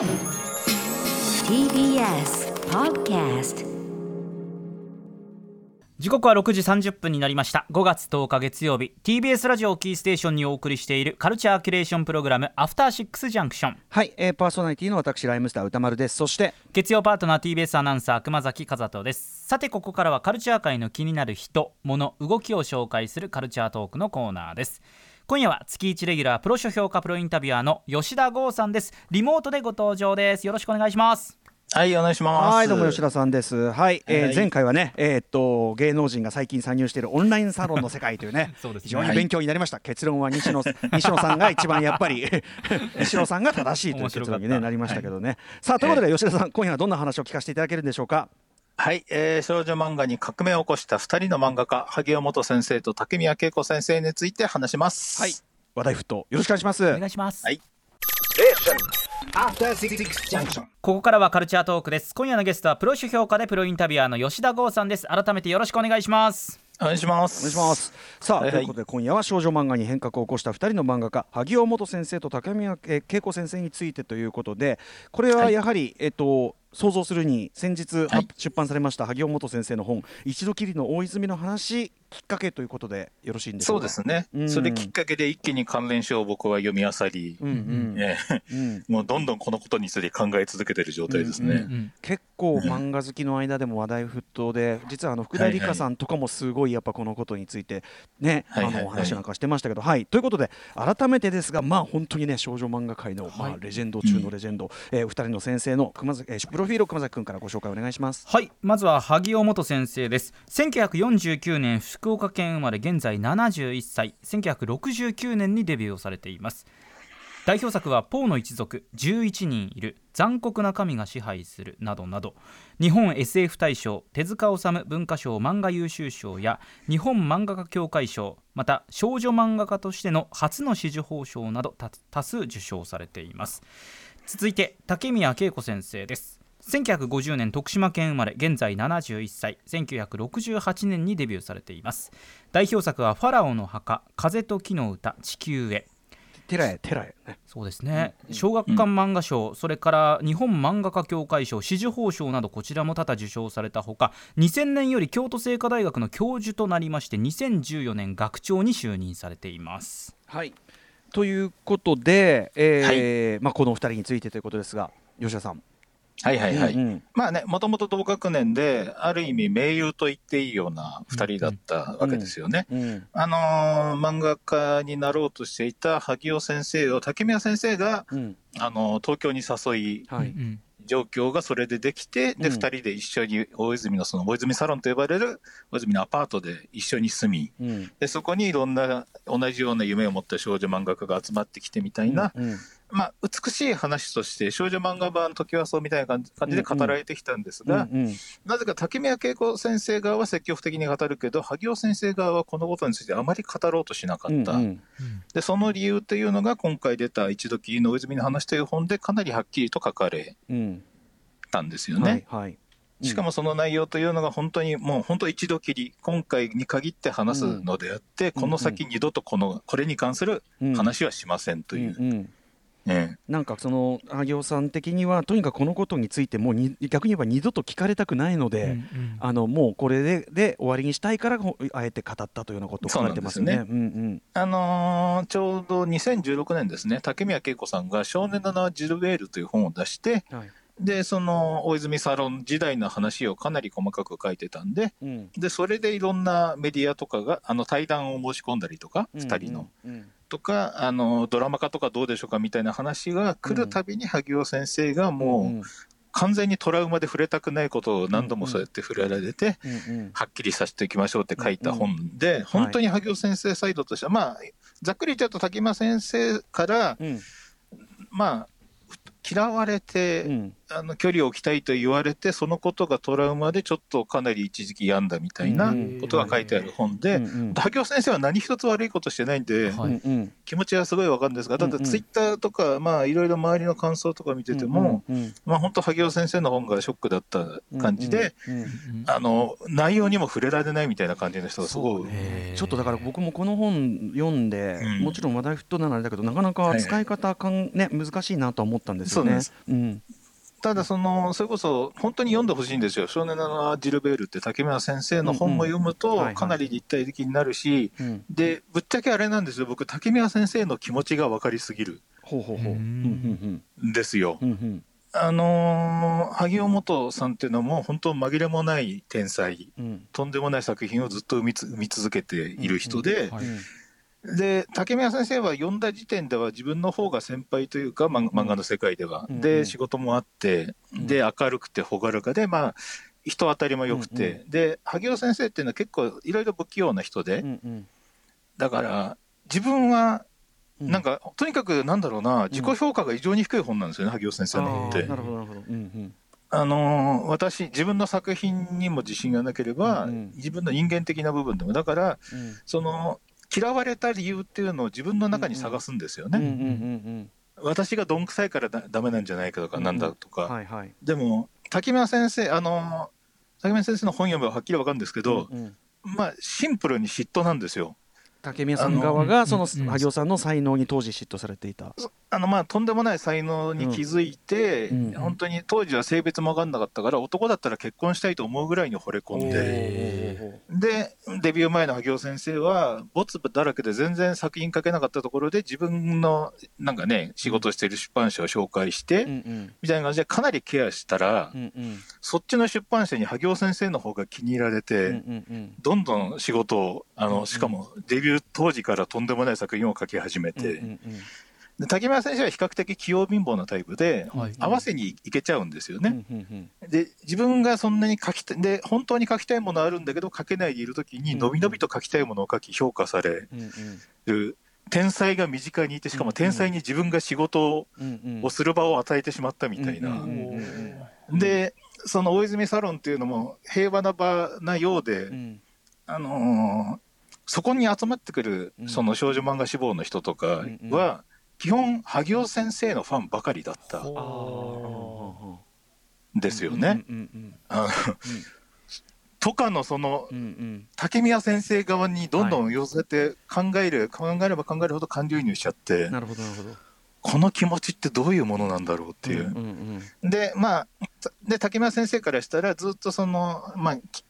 TBS Podcast 時刻は6時30分になりました。5月10日月曜日。TBS ラジオをキーステーションにお送りしているカルチャーキュレーションプログラムアフターシックスジャンクション。はい、えー、パーソナリティの私ライムスター歌丸です。そして月曜パートナー TBS アナウンサー熊崎和人です。さてここからはカルチャー界の気になる人物動きを紹介するカルチャートークのコーナーです今夜は月1レギュラープロ書評価プロインタビュアーの吉田剛さんです。リモートでご登場です。よろしくお願いします。はい、お願いします。はいどうも吉田さんです。はい、えーはい。前回はねえーっと芸能人が最近参入しているオンラインサロンの世界というね そうですね。非常に勉強になりました、結論は西野 西野さんが一番やっぱり 西野さんが正しいという結論に、ね、なりましたけどね、さあということで吉田さん今夜はどんな話を聞かせていただけるんでしょうか？はい、えー少女漫画に革命を起こした二人の漫画家、萩尾元先生と竹宮恵子先生について話します。はい。話題沸騰。よろしくお願いします。お願いします、はい。After Six Junction. ここからはカルチャートークです。今夜のゲストはプロ書評価でプロインタビュアーの吉田剛さんです。改めてよろしくお願いします。お願いします。お願いします。さあ、はいはい。ということで今夜は少女漫画に変革を起こした2人の漫画家萩尾元先生と竹宮えー恵子先生についてということでこれはやはり、えっと想像するに先日、はい。出版されました萩尾元先生の本「一度きりの大泉の話」きっかけということでよろしいんでしょか？そううですね、うん。それきっかけで一気に関連書を僕は読み漁り、うんうん。もうどんどんこのことについて考え続けてる状態ですね。うんうん。うん結構漫画好きの間でも話題沸騰で実はあの福田理香さんとかもすごいやっぱこのことについてね、はいはいはい。あのお話なんかしてましたけど、はい、ということで改めてですがまあ本当にね少女漫画界の、まあ、レジェンド中のレジェンド、えー、二人の先生の熊崎、えープロフィールを熊崎君からご紹介お願いします。はい。まずは萩尾元先生です。1949年福岡県生まれ現在71歳。1969年にデビューをされています。代表作は「ポーの一族」「11人いる」「残酷な神が支配する」などなど。日本 SF 大賞。手塚治虫文化賞。漫画優秀賞。や日本漫画家協会賞。また少女漫画家としての初の紫綬褒章など多数受賞されています。続いて竹宮恵子先生です。1950年徳島県生まれ現在71歳。1968年にデビューされています。代表作は「ファラオの墓」「風と木の歌」「地球へ」テラへテラへね。そうですね。小学館漫画賞、それから日本漫画家協会賞紫綬褒章などこちらも多々受賞されたほか2000年より京都精華大学の教授となりまして2014年学長に就任されています。はい。ということで、えーまあ、このお二人についてということですが吉田さん。はいはいはい。うんうん。まあね、もともと同学年で、ある意味盟友と言っていいような二人だったわけですよね。うんあのー漫画家になろうとしていた萩尾先生を竹宮先生が、うん。あのー東京に誘い、はい。うん状況がそれでできて、で、うん。二人で一緒に大泉のその大泉サロンと呼ばれる大泉のアパートで一緒に住み、うん。で、そこにいろんな同じような夢を持った少女漫画家が集まってきてみたいな、うんまあ、美しい話として少女漫画版時はそうみたいな感じで語られてきたんですが、うんうん。なぜか竹宮恵子先生側は積極的に語るけど、萩尾先生側はこのことについてあまり語ろうとしなかった。うんうん。で、その理由というのが今回出た一度きりの大泉の話という本でかなりはっきりと書かれうん。たんですよね。はいはい。しかもその内容というのが本当にもう本当一度きり、今回に限って話すのであって、この先二度とこの、これに関するうん。話はしませんという。うんうんええ。なんかその萩尾さん的にはとにかくこのことについてもうに逆に言えば二度と聞かれたくないので、うんうん。あのもうこれでで終わりにしたいからほあえて語ったというようなことを書かれてますよね。そううんあのーちょうど2016年ですね、竹宮恵子さんが少年の名はジルベールという本を出して、うんはい。で、その大泉サロン時代の話をかなり細かく書いてたんで、うん。で、それでいろんなメディアとかが、あの対談を申し込んだりとか、うん。二人の。うんとか、あの、ドラマ化とかどうでしょうかみたいな話が来るたびに萩尾先生がもう、完全にトラウマで触れたくないことを何度もそうやって触れられて、はっきりさせていきましょうって書いた本で、ん本当に萩尾先生サイドとしては、まあ、ざっくり言っちゃうと竹間先生から、うん。まあ、嫌われて、うんあの距離を置きたいと言われてそのことがトラウマでちょっとかなり一時期病んだみたいなことが書いてある本で、うんうん。萩尾先生は何一つ悪いことしてないんで、はい。気持ちはすごいわかるんですがただツイッターとかまあいろいろ周りの感想とか見てても、うんうんまあ本当萩尾先生の本がショックだった感じで、うんうんうんあの内容にも触れられないみたいな感じの人がすごいちょっとだから僕もこの本読んで、うん。もちろん話題沸騰なのあれだけどなかなか使い。方かん、ね、難しいなとは思ったんですよね。ただそのそれこそ本当に読んでほしいんですよ「少年のジルベール」って竹村先生の本を読むとかなり立体的になるしうん、でぶっちゃけあれなんですよ。僕竹宮先生の気持ちが分かりすぎる。ほうほうほう。ううん。ですよ。あのー萩尾元さんっていうのはもう本当紛れもない天才。うん。うんとんでもない作品をずっと生みつ生み続けている人で、はいで竹宮先生は読んだ時点では自分の方が先輩というか、ま、漫画の世界では、うん。うん。で仕事もあってうん。で明るくて朗らかでまあ人当たりも良くて、で萩尾先生っていうのは結構いろいろ不器用な人で、うんうん。だから自分はうん。なんか、とにかくなんだろうな自己評価が異常に低い本なんですよね、萩尾先生の本って。なるほどなるほど。うんうん。あのー私自分の作品にも自信がなければ、うんうん。自分の人間的な部分でも。だからうん。その嫌われた理由っていうのを自分の中に探すんですよね。私がどんくさいからだダメなんじゃないかとかうんなんだとか。でも滝村先生あの滝村先生の本読めばはっきり分かるんですけど、うんうんまあシンプルに嫉妬なんですよ。竹宮さん側がそのうん萩尾さんの才能に当時嫉妬されていた。あのまあとんでもない才能に気づいて、うん。うん。本当に当時は性別も分かんなかったから男だったら結婚したいと思うぐらいに惚れ込んで。へでデビュー前の萩尾先生はボツだらけで全然作品書けなかったところで自分のなんかね仕事している出版社を紹介して、うんうん。みたいな感じでかなりケアしたら、うんうん。そっちの出版社に萩尾先生の方が気に入られて、うんうんうん。どんどん仕事をあのしかもデビュー当時からとんでもない作品を書き始めて、うんうんで竹村先生は比較的器用貧乏なタイプで、はい。合わせにいけちゃうんですようね。んうん。で自分がそんなに書きたいで本当に書きたいものあるんだけど書けないでいる時にうんのびのびと書きたいものを書き評価されうんうん。る天才が身近にいてしかも天才に自分が仕事をする場を与えてしまったみたいな。うんうんうん。でその大泉サロンっていうのも平和な場なようで、うん。あのーそこに集まってくるうん。その少女漫画志望の人とかは基本萩尾先生のファンばかりだったですよね。とかのその竹宮先生側にどんどん寄せて考える、考えれば考えるほど感情移入しちゃってなるほどなるほど。この気持ちってどういうものなんだろうっていう。でまあで竹村先生からしたらずっとそのまあき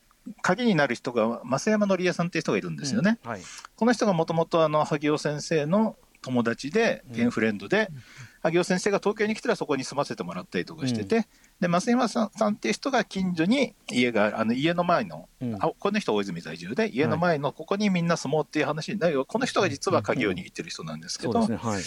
鍵になる人が増山紀也さんっていう人がいるんですよね。うん。はい。この人がもともと萩尾先生の友達でうん。ペンフレンドで、萩尾先生が東京に来たらそこに住ませてもらったりとかしてて、で増山さんさんっていう人が近所に家があの家の前の、うん。あこの人大泉在住で家の前のここにみんな住もうっていう話になるよ。この人が実は鍵を握ってる人なんですけど、そうですね。はい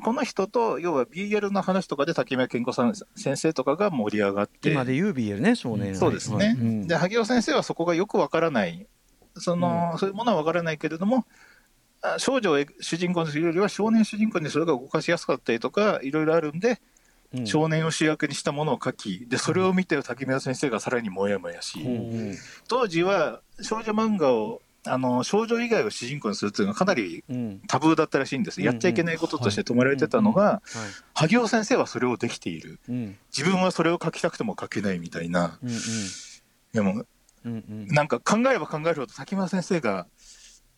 この人と要は BL の話とかで竹宮健吾さん先生とかが盛り上がって。今で言う BL ね少年そうですね、で萩尾先生はそこがよくわからない。その、そういうものはわからないけれどもあ少女を主人公にするよりは少年主人公にそれが動かしやすかったりとかいろいろあるんで、うん。少年を主役にしたものを書きでそれを見て竹宮先生がさらにモヤモヤし、うん。当時は少女漫画をあの少女以外を主人公にするっていうのがかなりうん。タブーだったらしいんです、うん。やっちゃいけないこととして止められてたのが、はい。萩尾先生はそれをできている。うん。自分はそれを書きたくても書けないみたいな。うんでもうんうん。なんか考えれば考えるほど滝村先生が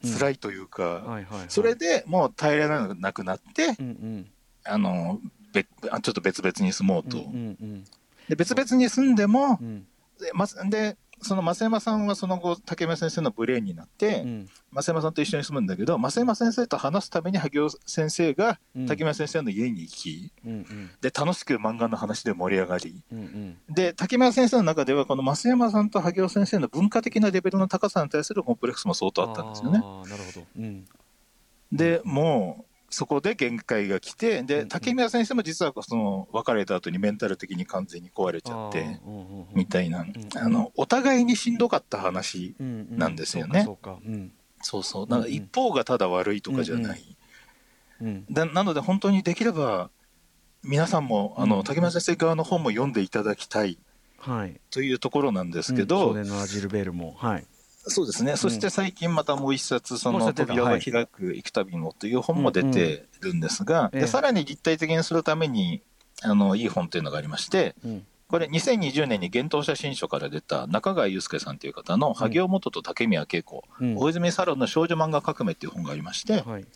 辛いというか、それでもう耐えられなくなって、うんうん。あの別あちょっと別々に住もうと、うんうんで別々に住んでもう、ん。でまでその増山さんはその後竹村先生のブレーンになって、うん。増山さんと一緒に住むんだけど増山先生と話すために萩尾先生がうん。竹村先生の家に行きうんうん。で楽しく漫画の話で盛り上がり。うんうん。で竹村先生の中ではこの増山さんと萩尾先生の文化的なレベルの高さに対するコンプレックスも相当あったんですよね。なるほど。うん。でもうそこで限界が来てで竹宮先生も実はその別れた後にメンタル的に完全に壊れちゃってみたいな、んあのお互いにしんどかった話なんですよね。そうかそうか。うん。そうそう。なんか一方がただ悪いとかじゃない、なので本当にできれば皆さんもあうんの竹村先生側の本も読んでいただきたいはい。というところなんですけうん。ど、少年のアジルベールも。はいそうですね、そして最近またもう一冊、その扉が開く行くたびのという本も出てるんですが、ええ。でさらに立体的にするためにあのいい本というのがありまして、うん。これ、2020年に幻冬写真書から出た中川祐介さんという方の、萩尾元と竹宮恵子、うん。大泉サロンの少女漫画革命という本がありまして、はい。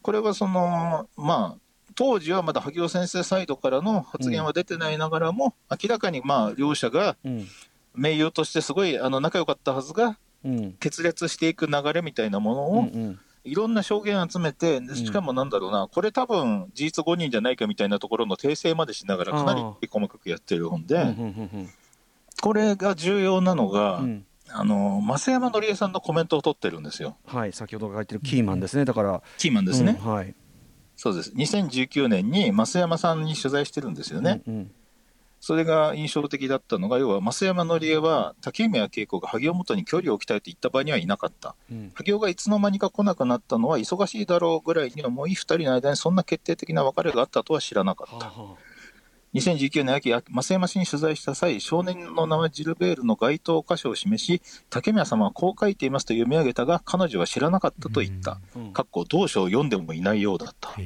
これはその、まあ、当時はまだ萩尾先生サイドからの発言は出てないながらも、明らかにまあ両者がうん盟友としてすごいあの仲良かったはずが、うん。決裂していく流れみたいなものを、うんうん。いろんな証言集めて、でしかもなんだろうな、これ多分事実誤認じゃないかみたいなところの訂正までしながら、かなり細かくやってる本で、うんうんこれが重要なのが、うん。うんあの増山紀恵さんのコメントを取ってるんですよ、はい先ほど書いてるキーマンですね。だからキーマンですね、うんはい。そうです、2019年に増山さんに取材してるんですよね。うんうんそれが印象的だったのが、要は増山紀恵は、竹宮恵子が萩尾元に距離を置きたいと言った場合にはいなかった。うん萩尾がいつの間にか来なくなったのは忙しいだろうぐらいに思い、2人の間にそんな決定的な別れがあったとは知らなかった。はあは2019年秋、増山氏に取材した際、少年の名はジルベールの該当箇所を示し、竹宮様はこう書いていますと読み上げたが、彼女は知らなかったと言った。かっこ同書を読んでもいないようだった。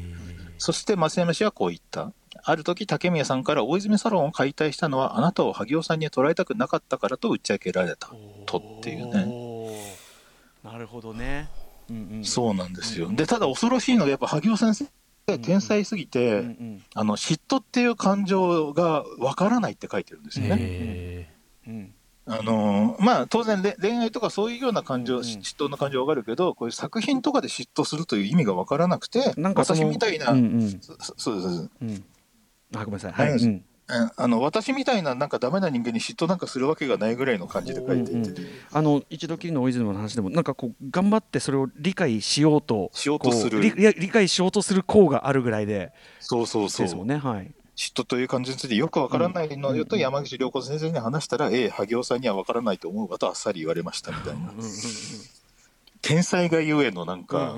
そして増山氏はこう言った。ある時竹宮さんから大泉サロンを解体したのはあなたを萩尾さんに捉えたくなかったからと打ち明けられた。とっていうね。なるほどね。うんうんそうなんですよ。で、ただ恐ろしいのがやっぱ萩尾先生、天才すぎて、うんうんあの嫉妬っていう感情がわからないって書いてるんですよね。へうん。あのーまあ当然れ恋愛とかそういうような感情、うん嫉妬の感情わかるけど、こういう作品とかで嫉妬するという意味がわからなくて、なんか私みたいな、うんうん。そそそうですそうです。うんあごめんなさい。はいはい。うん。うんあの私みたいななんかダメな人間に嫉妬なんかするわけがないぐらいの感じで書いていて、うんうんあの一度きりの大泉の話でもなんかこう頑張ってそれを理解しようとしようとする。理いや理解しようとする項があるぐらいでそうそうそう。ですもんね。はい。嫉妬という感じについてよくわからないのを言うと、うん山口良子先生に話したら、ええ、萩尾さんにはわからないと思うわとあっさり言われましたみたいな、天才がゆえのなんか、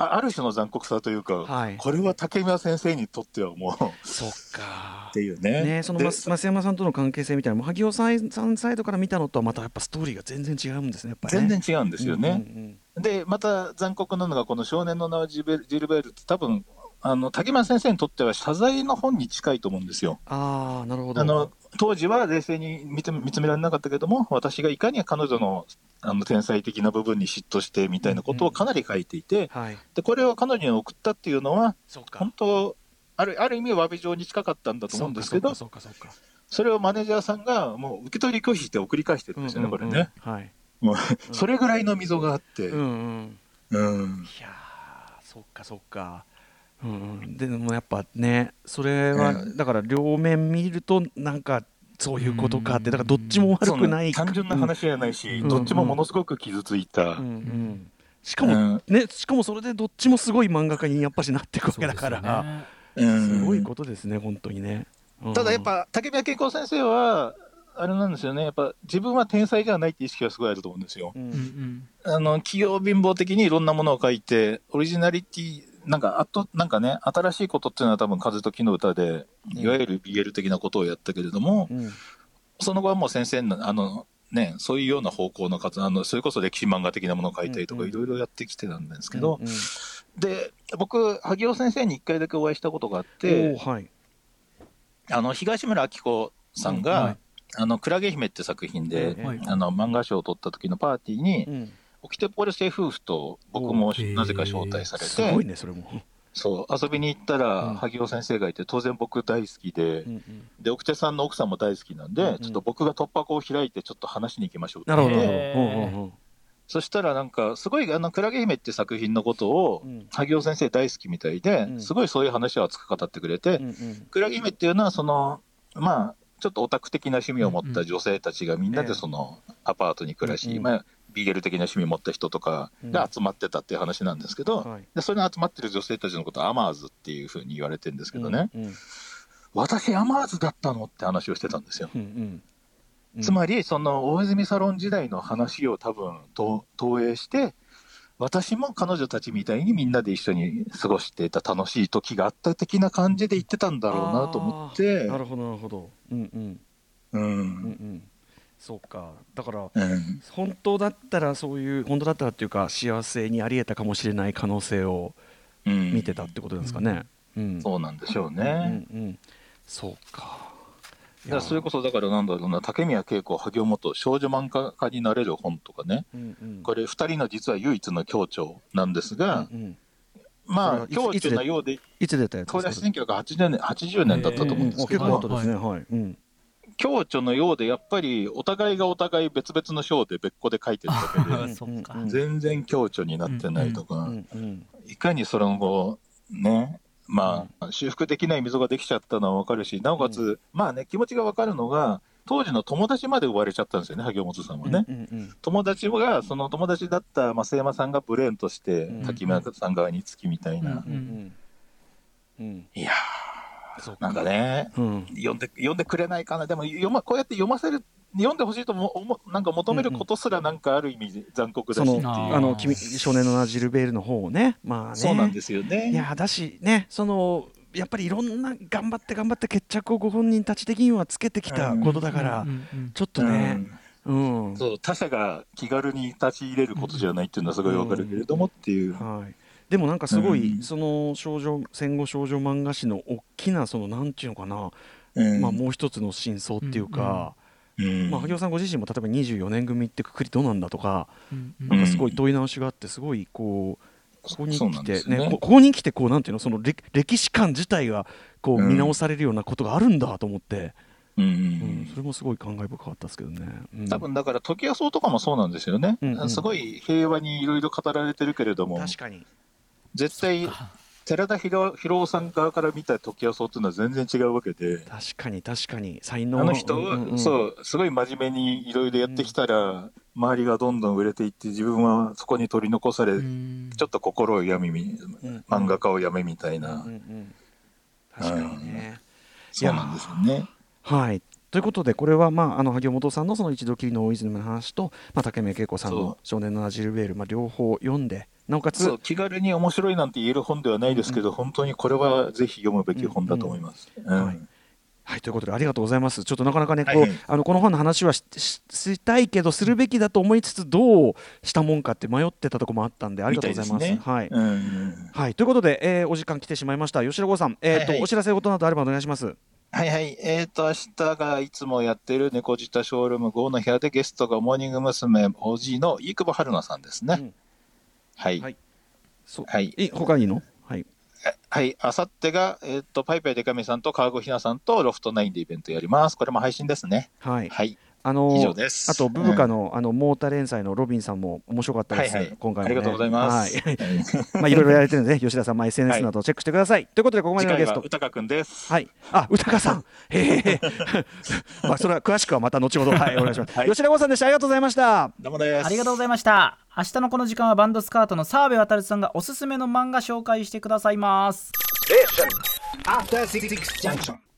あある種の残酷さというか、はいこれは竹宮先生にとってはもうっそっかていうね。ねその増山さんとの関係性みたいなのも萩尾さんさんサイドから見たのとはまたやっぱストーリーが全然違うんですねね全然違うんですよね。うんうんで、また残酷なのが、この少年の名はジルベールって、多分あの竹村先生にとっては謝罪の本に近いと思うんですよ。ああなるほどあの当時は冷静に見て見つめられなかったけども、私がいかに彼女のあの天才的な部分に嫉妬してみたいなことをかなり書いていて、はい。でこれを彼女に送ったっていうのは、本当、あるある意味、詫び状に近かったんだと思うんですけど、それをマネージャーさんがもう受け取り拒否して送り返してるんですよね、これね。はい。もうそれぐらいの溝があって、うんうん。うん。いやーそっかそっかうんうん。でもやっぱねそれはうんだから両面見るとなんかそういうことかってだからどっちも悪くない単純な話じゃないし、うん。どっちもものすごく傷ついた、うんうんしかもうん。ねしかもそれでどっちもすごい漫画家にやっぱしなっていくわけだから。うんすごいことですね本当にね。うん。ただやっぱ竹宮健康先生はあれなんですよね。やっぱ自分は天才じゃないって意識がすごいあると思うんですよ。ううん。んあの企業貧乏的にいろんなものを書いてオリジナリティなんかあとなんかね新しいことっていうのは多分風と木の歌でいわゆる BL 的なことをやったけれども、うん。その後はもう先生のあのねそういうような方向の活あのそれこそ歴史漫画的なものを書いたりとうんうんかいろいろやってきてたんですけど、うんうん。で僕萩尾先生に一回だけお会いしたことがあっおてーはい。あの東村明子さんが、はい。あのクラゲ姫って作品で、ええはい。あの漫画賞を取った時のパーティーに、うんオキテポルシェ夫婦と僕もなぜか招待されすごいて、ねそれも。そう遊びに行ったら、うん。萩尾先生がいて当然僕大好きで、うんうん。で奥手さんの奥さんも大好きなんで、うんうん。ちょっと僕が突破口を開いてちょっと話しに行きましょうって。なるほど。なるへー。ほどうんうんうん。そしたらなんかすごいあのクラゲ姫って作品のことを、うん。萩尾先生大好きみたいで、うん。すごいそういう話を熱く語ってくれて、うんうん。クラゲ姫っていうのはそのまあちょっとオタク的な趣味を持った女性たちがみんなええでそのアパートに暮らし、うんうん。まあ、BL 的な趣味を持った人とかが集まってたっていう話なんですけど、はい。でそれに集まってる女性たちのことをアマーズっていうふうに言われてるんですけどね、うんうん。私アマーズだったのって話をしてたんですよ。うんうん。うん。つまりその大泉サロン時代の話を多分と投影して私も彼女たちみたいにみんなで一緒に過ごしていた楽しい時があった的な感じで言ってたんだろうなと思って。なるほどなるほど。うんうん。ううんうんんそうかだからうん本当だったらそういう本当だったらっていうか幸せにありえたかもしれない可能性をうん見てたってことなんですかね。うんそうなんでしょううんね。うんそうか。だからそれこそだからなんだろうな竹宮恵子萩尾元少女漫画家になれる本とかねうんうんこれ2人の実は唯一の共著なんですが、うんうんまあそれはいつ共著なようでいつ出たやつこれはですか。1980年 ,80 年だったと思うんですけ結ど、構後ですね。はい。うん。共著のようでやっぱりお互いがお互い別々の章で別個で書いてるだけあで 全然共著になってないとか、うんうんいかにその後ねまあ修復できない溝ができちゃったのは分かるしなおかつ、まあね気持ちが分かるのが当時の友達まで追われちゃったんですよね萩尾本さんはね。うんうん友達がその友達だった増山さんがブレーンとしてうん。滝宮さん側につきみたいな、うんうん。うん。いやーなんかね。うん。読んで読んでくれないかな。でも読、ま、こうやって読ませる読んでほしいとも思なんか求めることすらなんかある意味残酷だそのしっていう、あの君少年の名ジルベールの方をね。まあね。そうなんですよいね。やだしねそのやっぱりいろんな頑張って頑張って決着をご本人たち的にはつけてきたことだから、ちょっとね、うん。そう他者が気軽に立ち入れることじゃないっていうのはすごいわかるけれどもっていう、はい、でもなんかすごい、うん。その少女戦後少女漫画史の大きなそのなんていうのかな、うん。まあ、もう一つの真相っていうか、うんまあ、萩尾さんご自身も例えば24年組ってくくりどうなんだとか、うんうん。なんかすごい問い直しがあってすごいこうここに来てね。ねこここに来てこうなんていうのその歴歴史観自体がこううん見直されるようなことがあるんだと思って、うんうんそれもすごい感慨深かったですけどね。うん。多分だから時矢荘とかもそうなんですよね、うんうん。すごい平和にいろいろ語られてるけれども。確かに絶対寺田博博夫さん側から見た時矢荘っていうのは全然違うわけで。確かに確かに。才能。あの人は、うんうんうん。そうすごい真面目にいろいろやってきたら、周りがどんどん売れていって自分はそこに取り残され、うん。ちょっと心を病みうん。漫画家をやめみたいな、うんうん確かにね。そうなんですよね。はい。ということでこれは、まあ、あの萩尾元さんのその一度きりの大泉の話と、まあ、竹宮恵子さんの「少年の名ジルベール」まあ、両方読んでなおかつ気軽に面白いなんて言える本ではないですけど、本当にこれはぜひ読むべき本だと思います。うんはいはい、ということでありがとうございます。ちょっとなかなかね、こう、はいはいあのこの本の話はしたいけどするべきだと思いつつどうしたもんかって迷ってたところもあったんでありがとうございます。いですねはい、うんはい、ということで、えーお時間来てしまいました吉田剛さん、えーとはいはいお知らせ事などあればお願いします。はいはい。えっ、と、明日がいつもやってる猫舌ショールーム5の部屋でゲストがモーニング娘。おじの飯久保春菜さんですね。うんはい。ははいい。そうはい。え他にいいの？はい。はい。あさってが、えっ、と、パイパイデカミさんと川越ひなさんとロフトナインでイベントやります。これも配信ですね。はい。はい。あのー以上です。あとブブカの、あのモータ連載のロビンさんも面白かったです。はいはい今回も、ね、ありがとうございます。はい。はい まあいろいろやられてるので、吉田さん、まあ SNS などをチェックしてください。ということでここま次でのゲスト。回は歌川くんです。はい。あ、歌川さん。へえ。まあ、それは詳しくはまた後ほど、はい、お願いします。はい吉田剛さんでした。ありがとうございました。どうもです。ありがとうございました明日のこの時間はバンドスカートの澤部渉さんがおすすめの漫画紹介してくださいます After Six Junction.